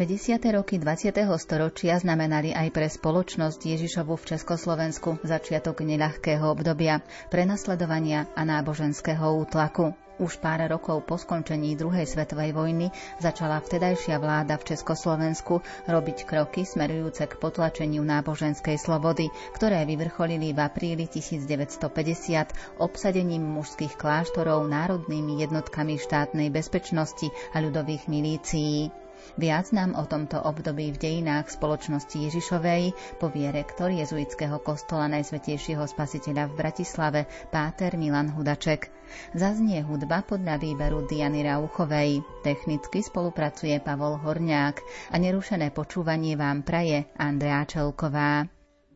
50. roky 20. storočia znamenali aj pre spoločnosť Ježišovu v Československu začiatok neľahkého obdobia, prenasledovania a náboženského útlaku. Už pár rokov po skončení druhej svetovej vojny začala vtedajšia vláda v Československu robiť kroky smerujúce k potlačeniu náboženskej slobody, ktoré vyvrcholili v apríli 1950 obsadením mužských kláštorov národnými jednotkami štátnej bezpečnosti a ľudových milícií. Viac nám o tomto období v dejinách spoločnosti Ježišovej povie rektor jezuitského kostola Najsvetejšieho spasiteľa v Bratislave, Páter Milan Hudaček. Zaznie hudba podľa výberu Diany Rauchovej. Technicky spolupracuje Pavol Horňák a nerušené počúvanie vám praje Andrea Čelková.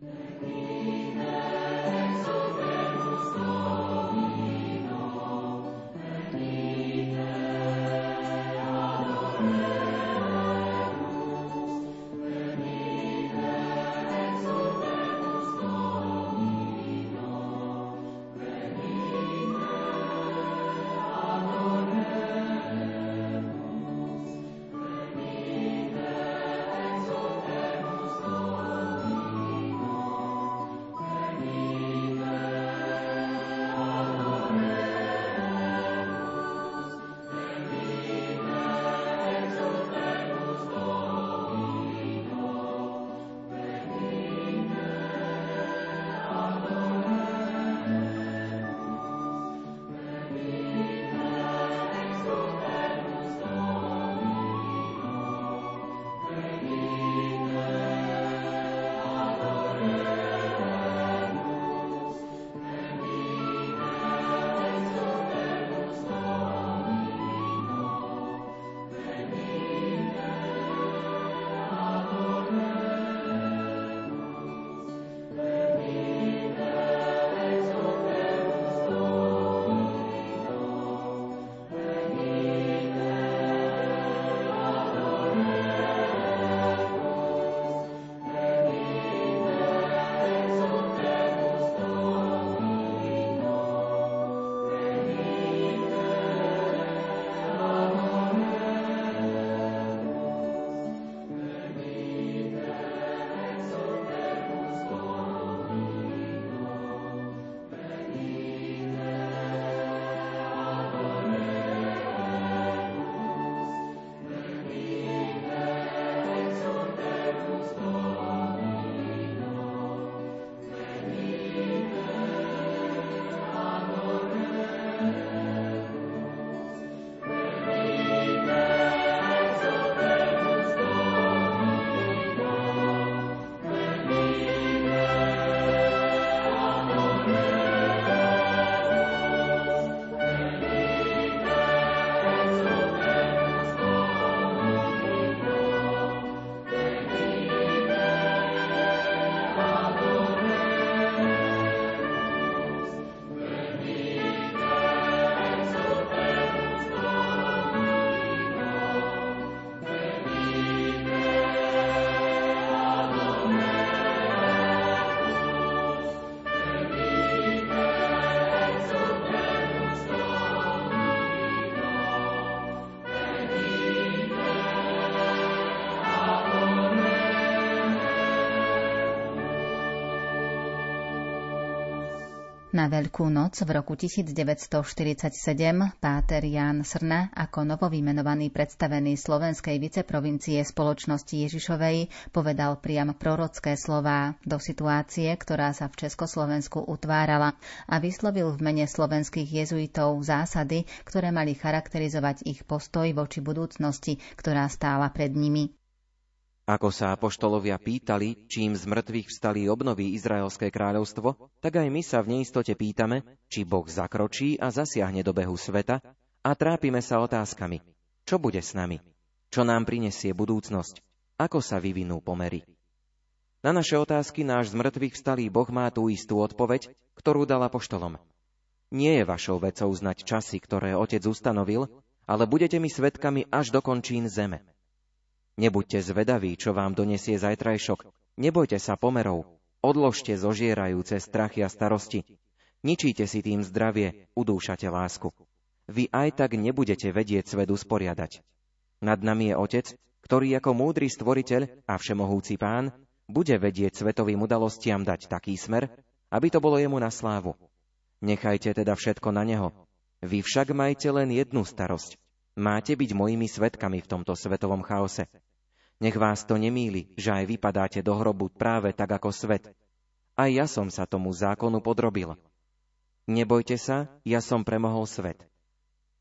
Thank you. Na Veľkú noc v roku 1947 páter Ján Srna ako novovymenovaný predstavený slovenskej viceprovincie spoločnosti Ježišovej povedal priam prorocké slová do situácie, ktorá sa v Československu utvárala a vyslovil v mene slovenských jezuitov zásady, ktoré mali charakterizovať ich postoj voči budúcnosti, ktorá stála pred nimi. Ako sa apoštolovia pýtali, čím z mŕtvych vstali obnoví Izraelské kráľovstvo, tak aj my sa v neistote pýtame, či Boh zakročí a zasiahne do behu sveta a trápime sa otázkami. Čo bude s nami? Čo nám prinesie budúcnosť? Ako sa vyvinú pomery? Na naše otázky náš z mŕtvych vstalý Boh má tú istú odpoveď, ktorú dal apoštolom. Nie je vašou vecou znať časy, ktoré Otec ustanovil, ale budete mi svetkami až do končín zeme. Nebuďte zvedaví, čo vám donesie zajtrajšok. Nebojte sa pomerov. Odložte zožierajúce strachy a starosti. Ničíte si tým zdravie, udúšate lásku. Vy aj tak nebudete vedieť svet usporiadať. Nad nami je Otec, ktorý ako múdry stvoriteľ a všemohúci pán bude vedieť svetovým udalostiam dať taký smer, aby to bolo jemu na slávu. Nechajte teda všetko na neho. Vy však majte len jednu starosť. Máte byť mojimi svetkami v tomto svetovom chaose. Nech vás to nemýli, že aj vypadáte do hrobu práve tak ako svet. Aj ja som sa tomu zákonu podrobil. Nebojte sa, ja som premohol svet.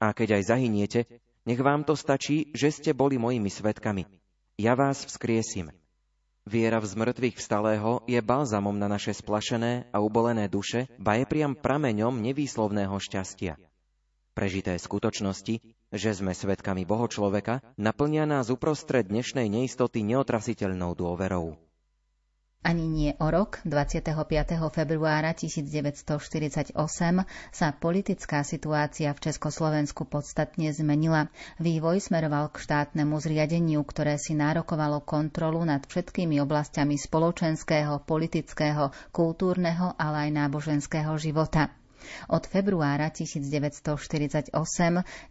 A keď aj zahyniete, nech vám to stačí, že ste boli mojimi svetkami. Ja vás vzkriesim. Viera v zmrtvých vstalého je balzamom na naše splašené a ubolené duše, ba je priam prameňom nevýslovného šťastia. Prežité skutočnosti, že sme svetkami Boho človeka, naplnia nás uprostred dnešnej neistoty neotrasiteľnou dôverou. Ani nie o rok, 25. februára 1948, sa politická situácia v Československu podstatne zmenila. Vývoj smeroval k štátnemu zriadeniu, ktoré si nárokovalo kontrolu nad všetkými oblastiami spoločenského, politického, kultúrneho, ale aj náboženského života. Od februára 1948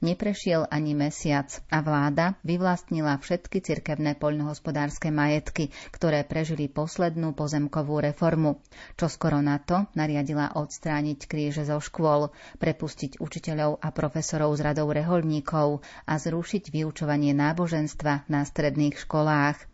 neprešiel ani mesiac a vláda vyvlastnila všetky cirkevné poľnohospodárske majetky, ktoré prežili poslednú pozemkovú reformu. Čo skoro na to nariadila odstrániť kríže zo škôl, prepustiť učiteľov a profesorov z radov reholníkov a zrušiť vyučovanie náboženstva na stredných školách.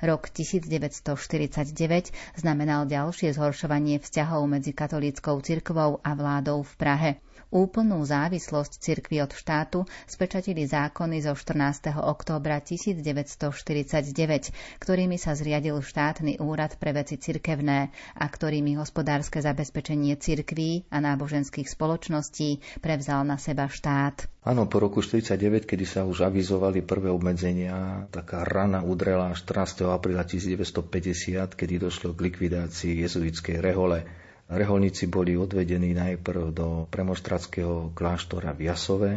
Rok 1949 znamenal ďalšie zhoršovanie vzťahov medzi katolíckou cirkvou a vládou v Prahe. Úplnú závislosť cirkvy od štátu spečatili zákony zo 14. októbra 1949, ktorými sa zriadil štátny úrad pre veci cirkevné a ktorými hospodárske zabezpečenie cirkví a náboženských spoločností prevzal na seba štát. Áno, po roku 1949, kedy sa už avizovali prvé obmedzenia, taká rana udrela 14. apríla 1950, kedy došlo k likvidácii jezuitskej rehole Reholníci boli odvedení najprv do premoštratského kláštora v Jasove,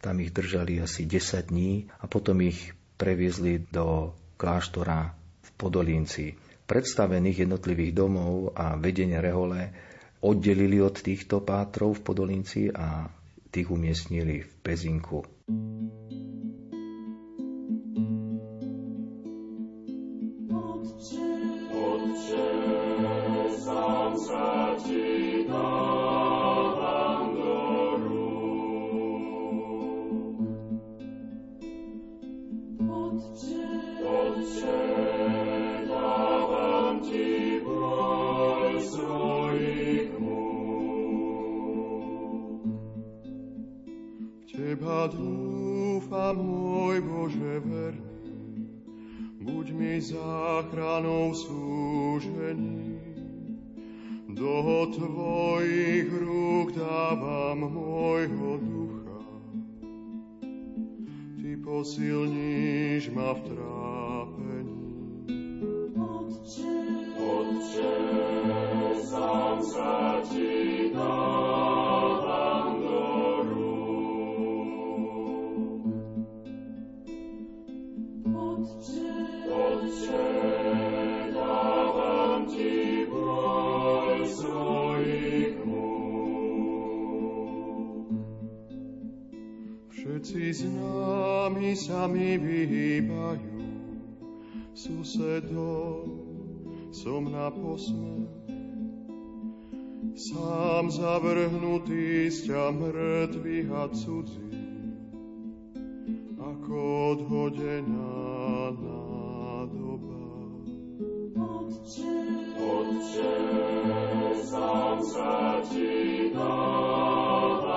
tam ich držali asi 10 dní a potom ich previezli do kláštora v Podolínci. Predstavených jednotlivých domov a vedenie rehole oddelili od týchto pátrov v Podolínci a tých umiestnili v Pezinku. Záchranou súžení. Do tvojich rúk dávam môjho ducha. Ty posilníš ma v trápení. Otče, Otče, sám sa ti dávam Všetci známi sa mi vyhýbajú, susedov som na posmech. Sám zavrhnutý z ťa mŕtvych a cudzí, ako odhodená nádoba. Otče, Otče, sám sa ti dávam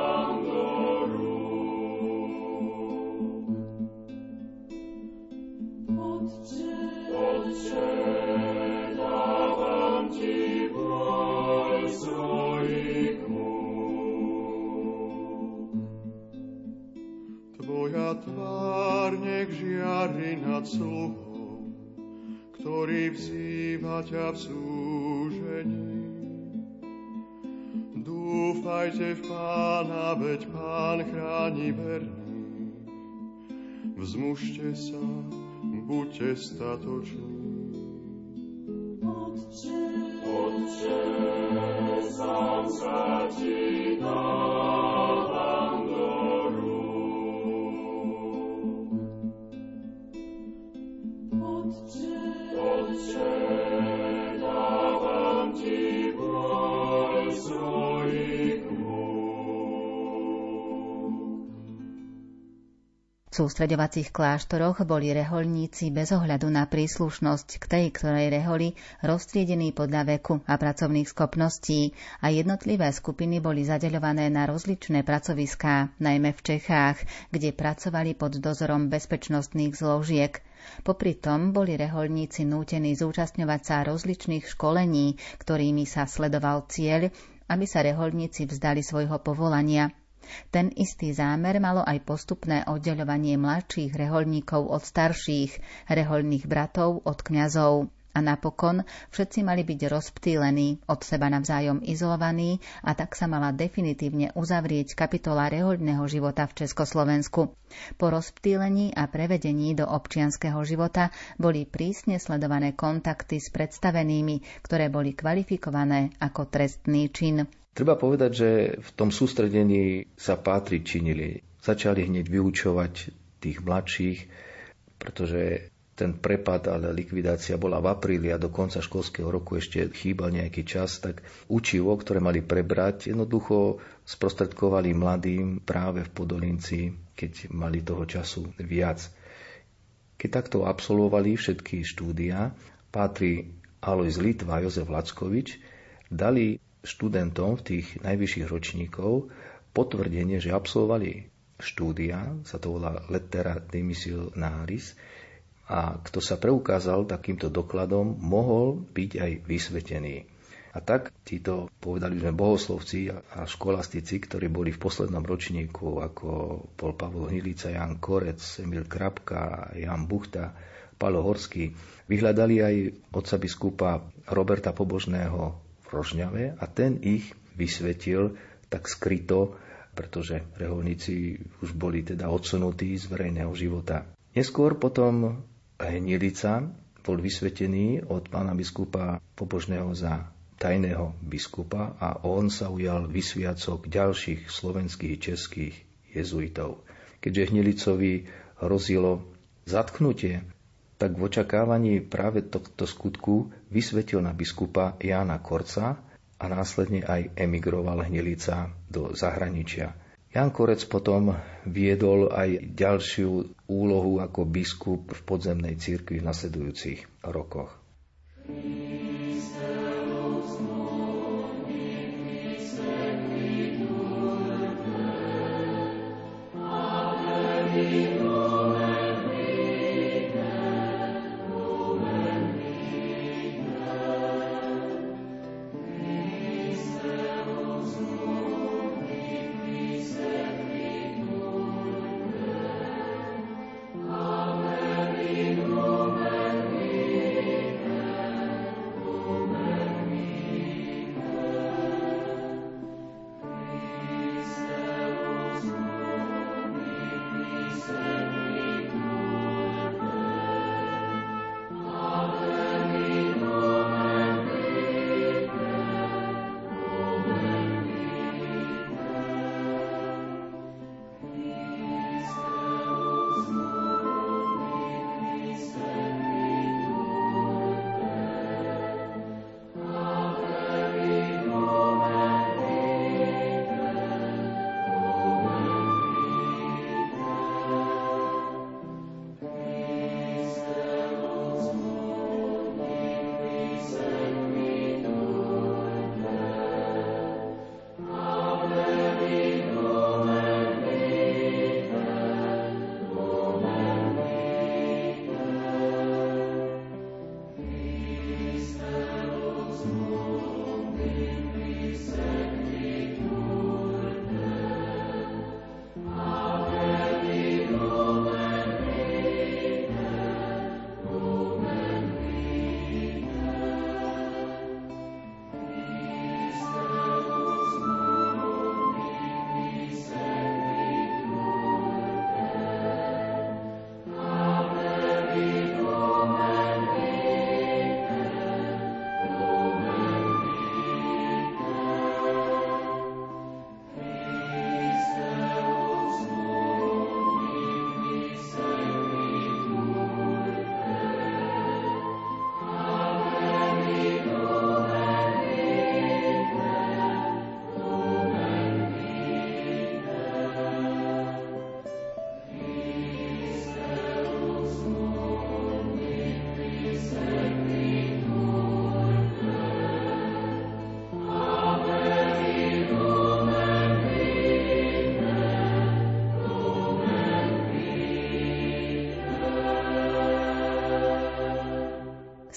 tvár nech žiari nad sluhou, ktorý vzýva ťa v súžení. Dúfajte v pána, veď pán chráni verný. Vzmužte sa, buďte statoční. Otče, Otče, sám sa ti dávam V sústreďovacích kláštoroch boli reholníci bez ohľadu na príslušnosť k tej, ktorej reholi roztriedení podľa veku a pracovných schopností a jednotlivé skupiny boli zadeľované na rozličné pracoviská, najmä v Čechách, kde pracovali pod dozorom bezpečnostných zložiek. Popri tom boli reholníci nútení zúčastňovať sa rozličných školení, ktorými sa sledoval cieľ, aby sa reholníci vzdali svojho povolania – ten istý zámer malo aj postupné oddeľovanie mladších reholníkov od starších, reholných bratov od kňazov. A napokon všetci mali byť rozptýlení, od seba navzájom izolovaní a tak sa mala definitívne uzavrieť kapitola rehoľného života v Československu. Po rozptýlení a prevedení do občianského života boli prísne sledované kontakty s predstavenými, ktoré boli kvalifikované ako trestný čin. Treba povedať, že v tom sústredení sa pátri činili. Začali hneď vyučovať tých mladších, pretože ten prepad, ale likvidácia bola v apríli a do konca školského roku ešte chýbal nejaký čas, tak učivo, ktoré mali prebrať, jednoducho sprostredkovali mladým práve v Podolinci, keď mali toho času viac. Keď takto absolvovali všetky štúdia, Pátri Alois Litva a Jozef Lackovič dali študentom v tých najvyšších ročníkov potvrdenie, že absolvovali štúdia, sa to volá Lettera Demissionaris, a kto sa preukázal takýmto dokladom, mohol byť aj vysvetený. A tak títo, povedali sme, bohoslovci a školastici, ktorí boli v poslednom ročníku, ako bol Pavol Hnilica, Jan Korec, Emil Krapka, Jan Buchta, Palo Horský, vyhľadali aj otca biskupa Roberta Pobožného Rožňave a ten ich vysvetil tak skryto, pretože reholníci už boli teda odsunutí z verejného života. Neskôr potom Hnilica bol vysvetený od pána biskupa Pobožného za tajného biskupa a on sa ujal vysviacok ďalších slovenských českých jezuitov. Keďže Hnilicovi hrozilo zatknutie, tak v očakávaní práve tohto skutku vysvetil na biskupa Jána Korca a následne aj emigroval Hnilica do zahraničia. Jan Korec potom viedol aj ďalšiu úlohu ako biskup v podzemnej cirkvi v nasledujúcich rokoch.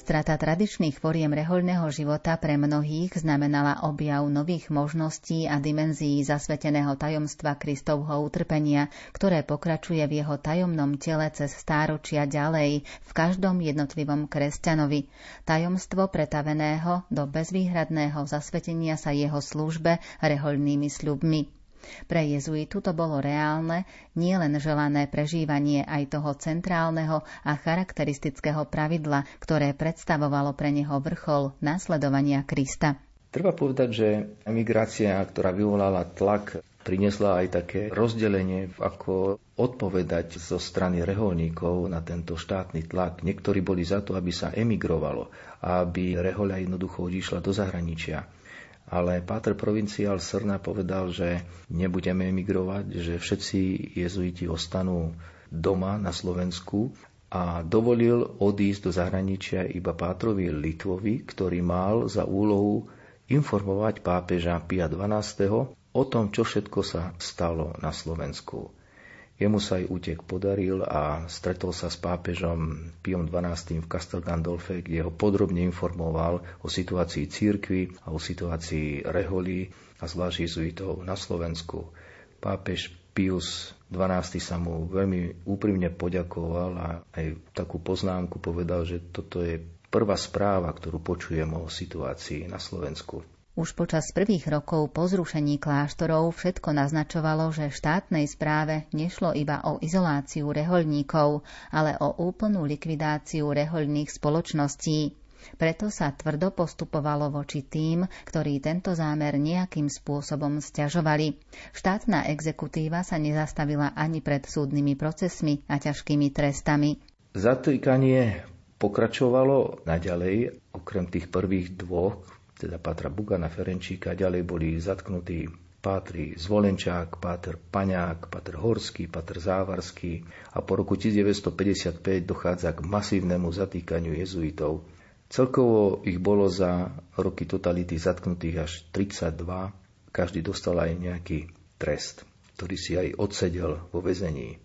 Strata tradičných foriem rehoľného života pre mnohých znamenala objav nových možností a dimenzií zasveteného tajomstva Kristovho utrpenia, ktoré pokračuje v jeho tajomnom tele cez stáročia ďalej v každom jednotlivom kresťanovi. Tajomstvo pretaveného do bezvýhradného zasvetenia sa jeho službe rehoľnými sľubmi. Pre jezuitu to bolo reálne, nielen želané prežívanie aj toho centrálneho a charakteristického pravidla, ktoré predstavovalo pre neho vrchol následovania Krista. Treba povedať, že emigrácia, ktorá vyvolala tlak, priniesla aj také rozdelenie, ako odpovedať zo strany reholníkov na tento štátny tlak. Niektorí boli za to, aby sa emigrovalo, aby rehoľa jednoducho odišla do zahraničia ale Páter provinciál Srna povedal, že nebudeme emigrovať, že všetci jezuiti ostanú doma na Slovensku a dovolil odísť do zahraničia iba Pátrovi Litvovi, ktorý mal za úlohu informovať pápeža Pia XII. o tom, čo všetko sa stalo na Slovensku. Jemu sa aj útek podaril a stretol sa s pápežom Piom XII v Castel Gandolfe, kde ho podrobne informoval o situácii církvy a o situácii reholí a zvlášť jezuitov na Slovensku. Pápež Pius XII sa mu veľmi úprimne poďakoval a aj takú poznámku povedal, že toto je prvá správa, ktorú počujem o situácii na Slovensku. Už počas prvých rokov po zrušení kláštorov všetko naznačovalo, že štátnej správe nešlo iba o izoláciu rehoľníkov, ale o úplnú likvidáciu rehoľných spoločností. Preto sa tvrdo postupovalo voči tým, ktorí tento zámer nejakým spôsobom stiažovali. Štátna exekutíva sa nezastavila ani pred súdnymi procesmi a ťažkými trestami. Zatýkanie pokračovalo naďalej, okrem tých prvých dvoch, teda Pátra Bugana Ferenčíka, ďalej boli zatknutí Pátri Zvolenčák, Páter Paňák, Páter Horský, Páter Závarský a po roku 1955 dochádza k masívnemu zatýkaniu jezuitov. Celkovo ich bolo za roky totality zatknutých až 32. Každý dostal aj nejaký trest, ktorý si aj odsedel vo väzení.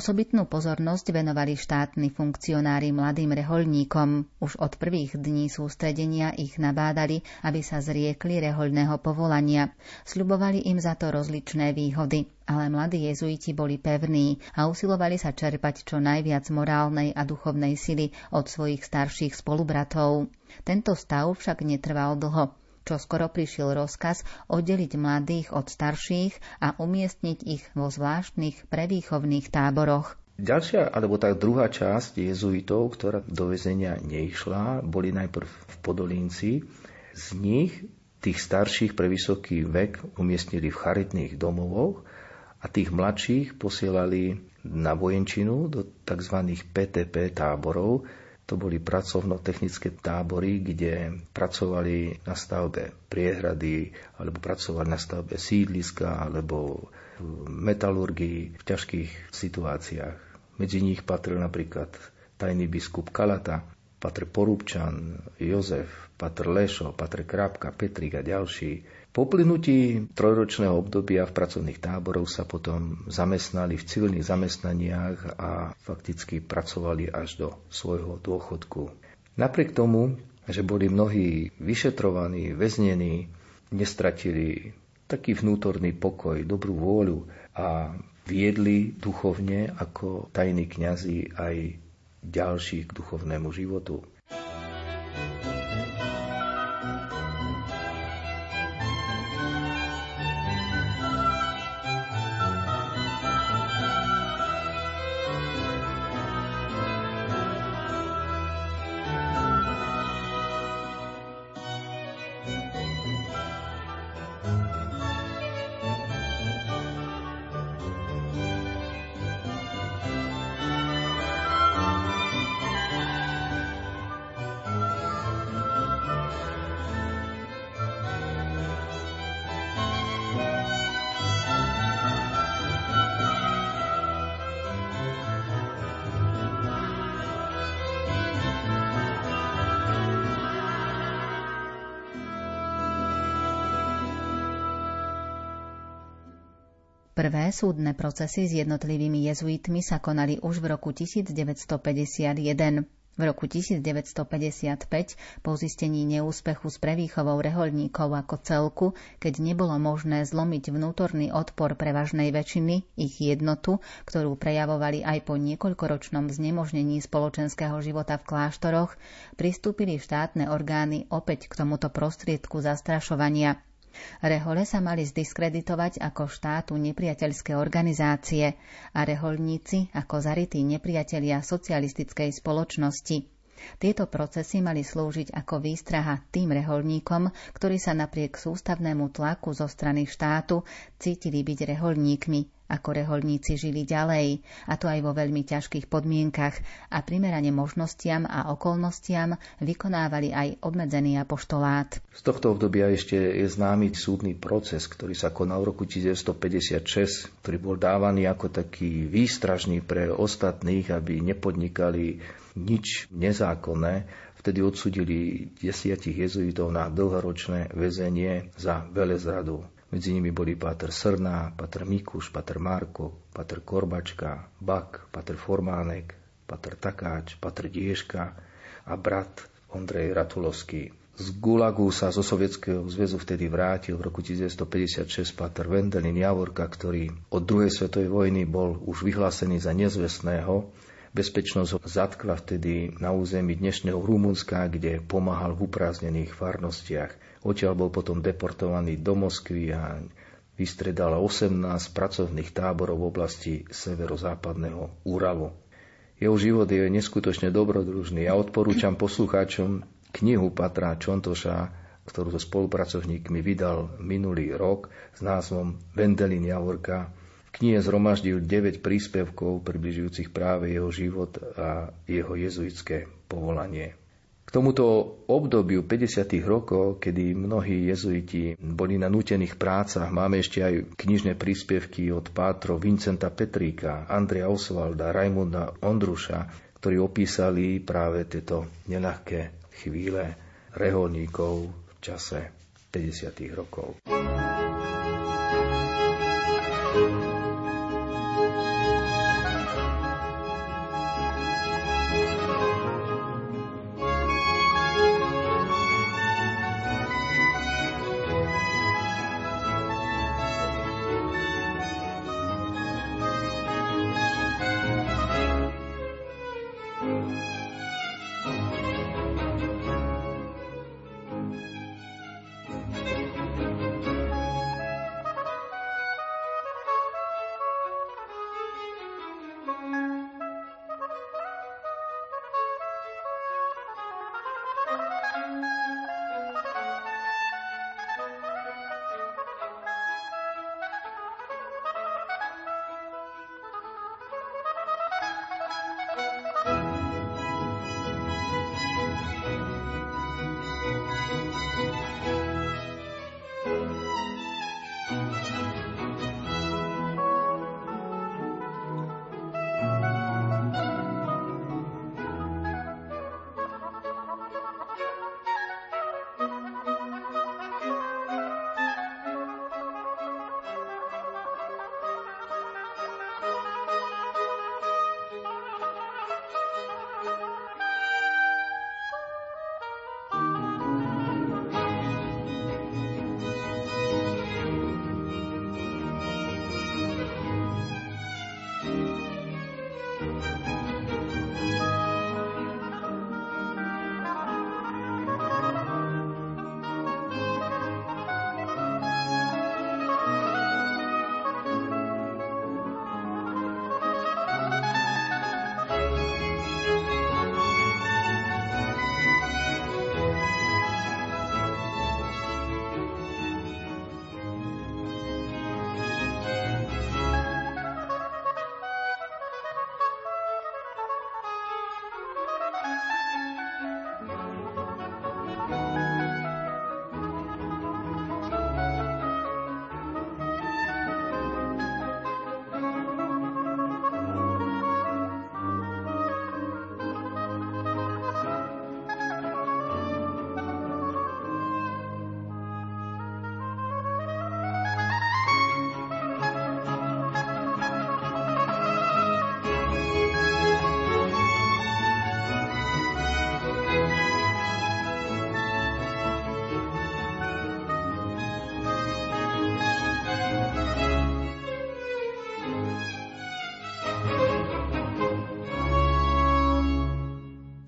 Osobitnú pozornosť venovali štátni funkcionári mladým rehoľníkom. Už od prvých dní sústredenia ich nabádali, aby sa zriekli rehoľného povolania. Sľubovali im za to rozličné výhody, ale mladí jezuiti boli pevní a usilovali sa čerpať čo najviac morálnej a duchovnej sily od svojich starších spolubratov. Tento stav však netrval dlho čo skoro prišiel rozkaz oddeliť mladých od starších a umiestniť ich vo zvláštnych prevýchovných táboroch. Ďalšia, alebo tá druhá časť jezuitov, ktorá do väzenia neišla, boli najprv v Podolínci. Z nich tých starších pre vysoký vek umiestnili v charitných domovoch a tých mladších posielali na vojenčinu do tzv. PTP táborov, to boli pracovno-technické tábory, kde pracovali na stavbe priehrady, alebo pracovali na stavbe sídliska, alebo v metalurgii v ťažkých situáciách. Medzi nich patril napríklad tajný biskup Kalata, patr Porúbčan, Jozef, patr Lešo, patr Krápka, Petrik a ďalší po plynutí trojročného obdobia v pracovných táboroch sa potom zamestnali v civilných zamestnaniach a fakticky pracovali až do svojho dôchodku. Napriek tomu, že boli mnohí vyšetrovaní, väznení, nestratili taký vnútorný pokoj, dobrú vôľu a viedli duchovne ako tajní kňazi aj ďalších k duchovnému životu. Prvé súdne procesy s jednotlivými jezuitmi sa konali už v roku 1951. V roku 1955 po zistení neúspechu s prevýchovou reholníkov ako celku, keď nebolo možné zlomiť vnútorný odpor prevažnej väčšiny, ich jednotu, ktorú prejavovali aj po niekoľkoročnom znemožnení spoločenského života v kláštoroch, pristúpili štátne orgány opäť k tomuto prostriedku zastrašovania – Rehole sa mali zdiskreditovať ako štátu nepriateľské organizácie a reholníci ako zarytí nepriatelia socialistickej spoločnosti. Tieto procesy mali slúžiť ako výstraha tým reholníkom, ktorí sa napriek sústavnému tlaku zo strany štátu cítili byť reholníkmi ako reholníci žili ďalej, a to aj vo veľmi ťažkých podmienkach a primerane možnostiam a okolnostiam vykonávali aj obmedzený apoštolát. Z tohto obdobia ešte je známy súdny proces, ktorý sa konal v roku 1956, ktorý bol dávaný ako taký výstražný pre ostatných, aby nepodnikali nič nezákonné. Vtedy odsudili desiatich jezuitov na dlhoročné väzenie za velezradu. Medzi nimi boli Páter Srná, Páter Mikuš, Páter Marko, Páter Korbačka, Bak, Páter Formánek, Páter Takáč, Páter Dieška a brat Ondrej Ratulovský. Z Gulagu sa zo Sovietskeho zväzu vtedy vrátil v roku 1956 Páter Vendelin Javorka, ktorý od druhej svetovej vojny bol už vyhlásený za nezvestného. Bezpečnosť ho zatkla vtedy na území dnešného Rumunska, kde pomáhal v uprázdnených farnostiach. Odtiaľ bol potom deportovaný do Moskvy a vystredal 18 pracovných táborov v oblasti severozápadného Uralu. Jeho život je neskutočne dobrodružný. Ja odporúčam poslucháčom knihu Patra Čontoša, ktorú so spolupracovníkmi vydal minulý rok s názvom Vendelin Javorka. V knihe zhromaždil 9 príspevkov približujúcich práve jeho život a jeho jezuitské povolanie. K tomuto obdobiu 50. rokov, kedy mnohí jezuiti boli na nutených prácach, máme ešte aj knižné príspevky od pátrov Vincenta Petríka, Andrea Osvalda, Raimunda Ondruša, ktorí opísali práve tieto neľahké chvíle reholníkov v čase 50. rokov.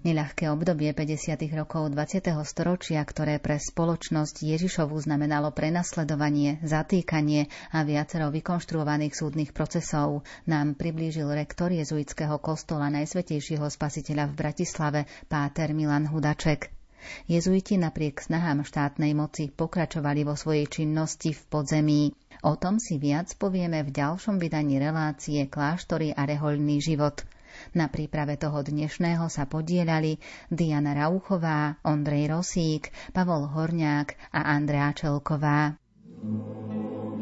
Neľahké obdobie 50. rokov 20. storočia, ktoré pre spoločnosť Ježišovu znamenalo prenasledovanie, zatýkanie a viacero vykonštruovaných súdnych procesov, nám priblížil rektor jezuitského kostola Najsvetejšieho spasiteľa v Bratislave, páter Milan Hudaček. Jezuiti napriek snahám štátnej moci pokračovali vo svojej činnosti v podzemí. O tom si viac povieme v ďalšom vydaní relácie Kláštory a rehoľný život – na príprave toho dnešného sa podielali Diana Rauchová, Ondrej Rosík, Pavol Horňák a Andrea Čelková. thank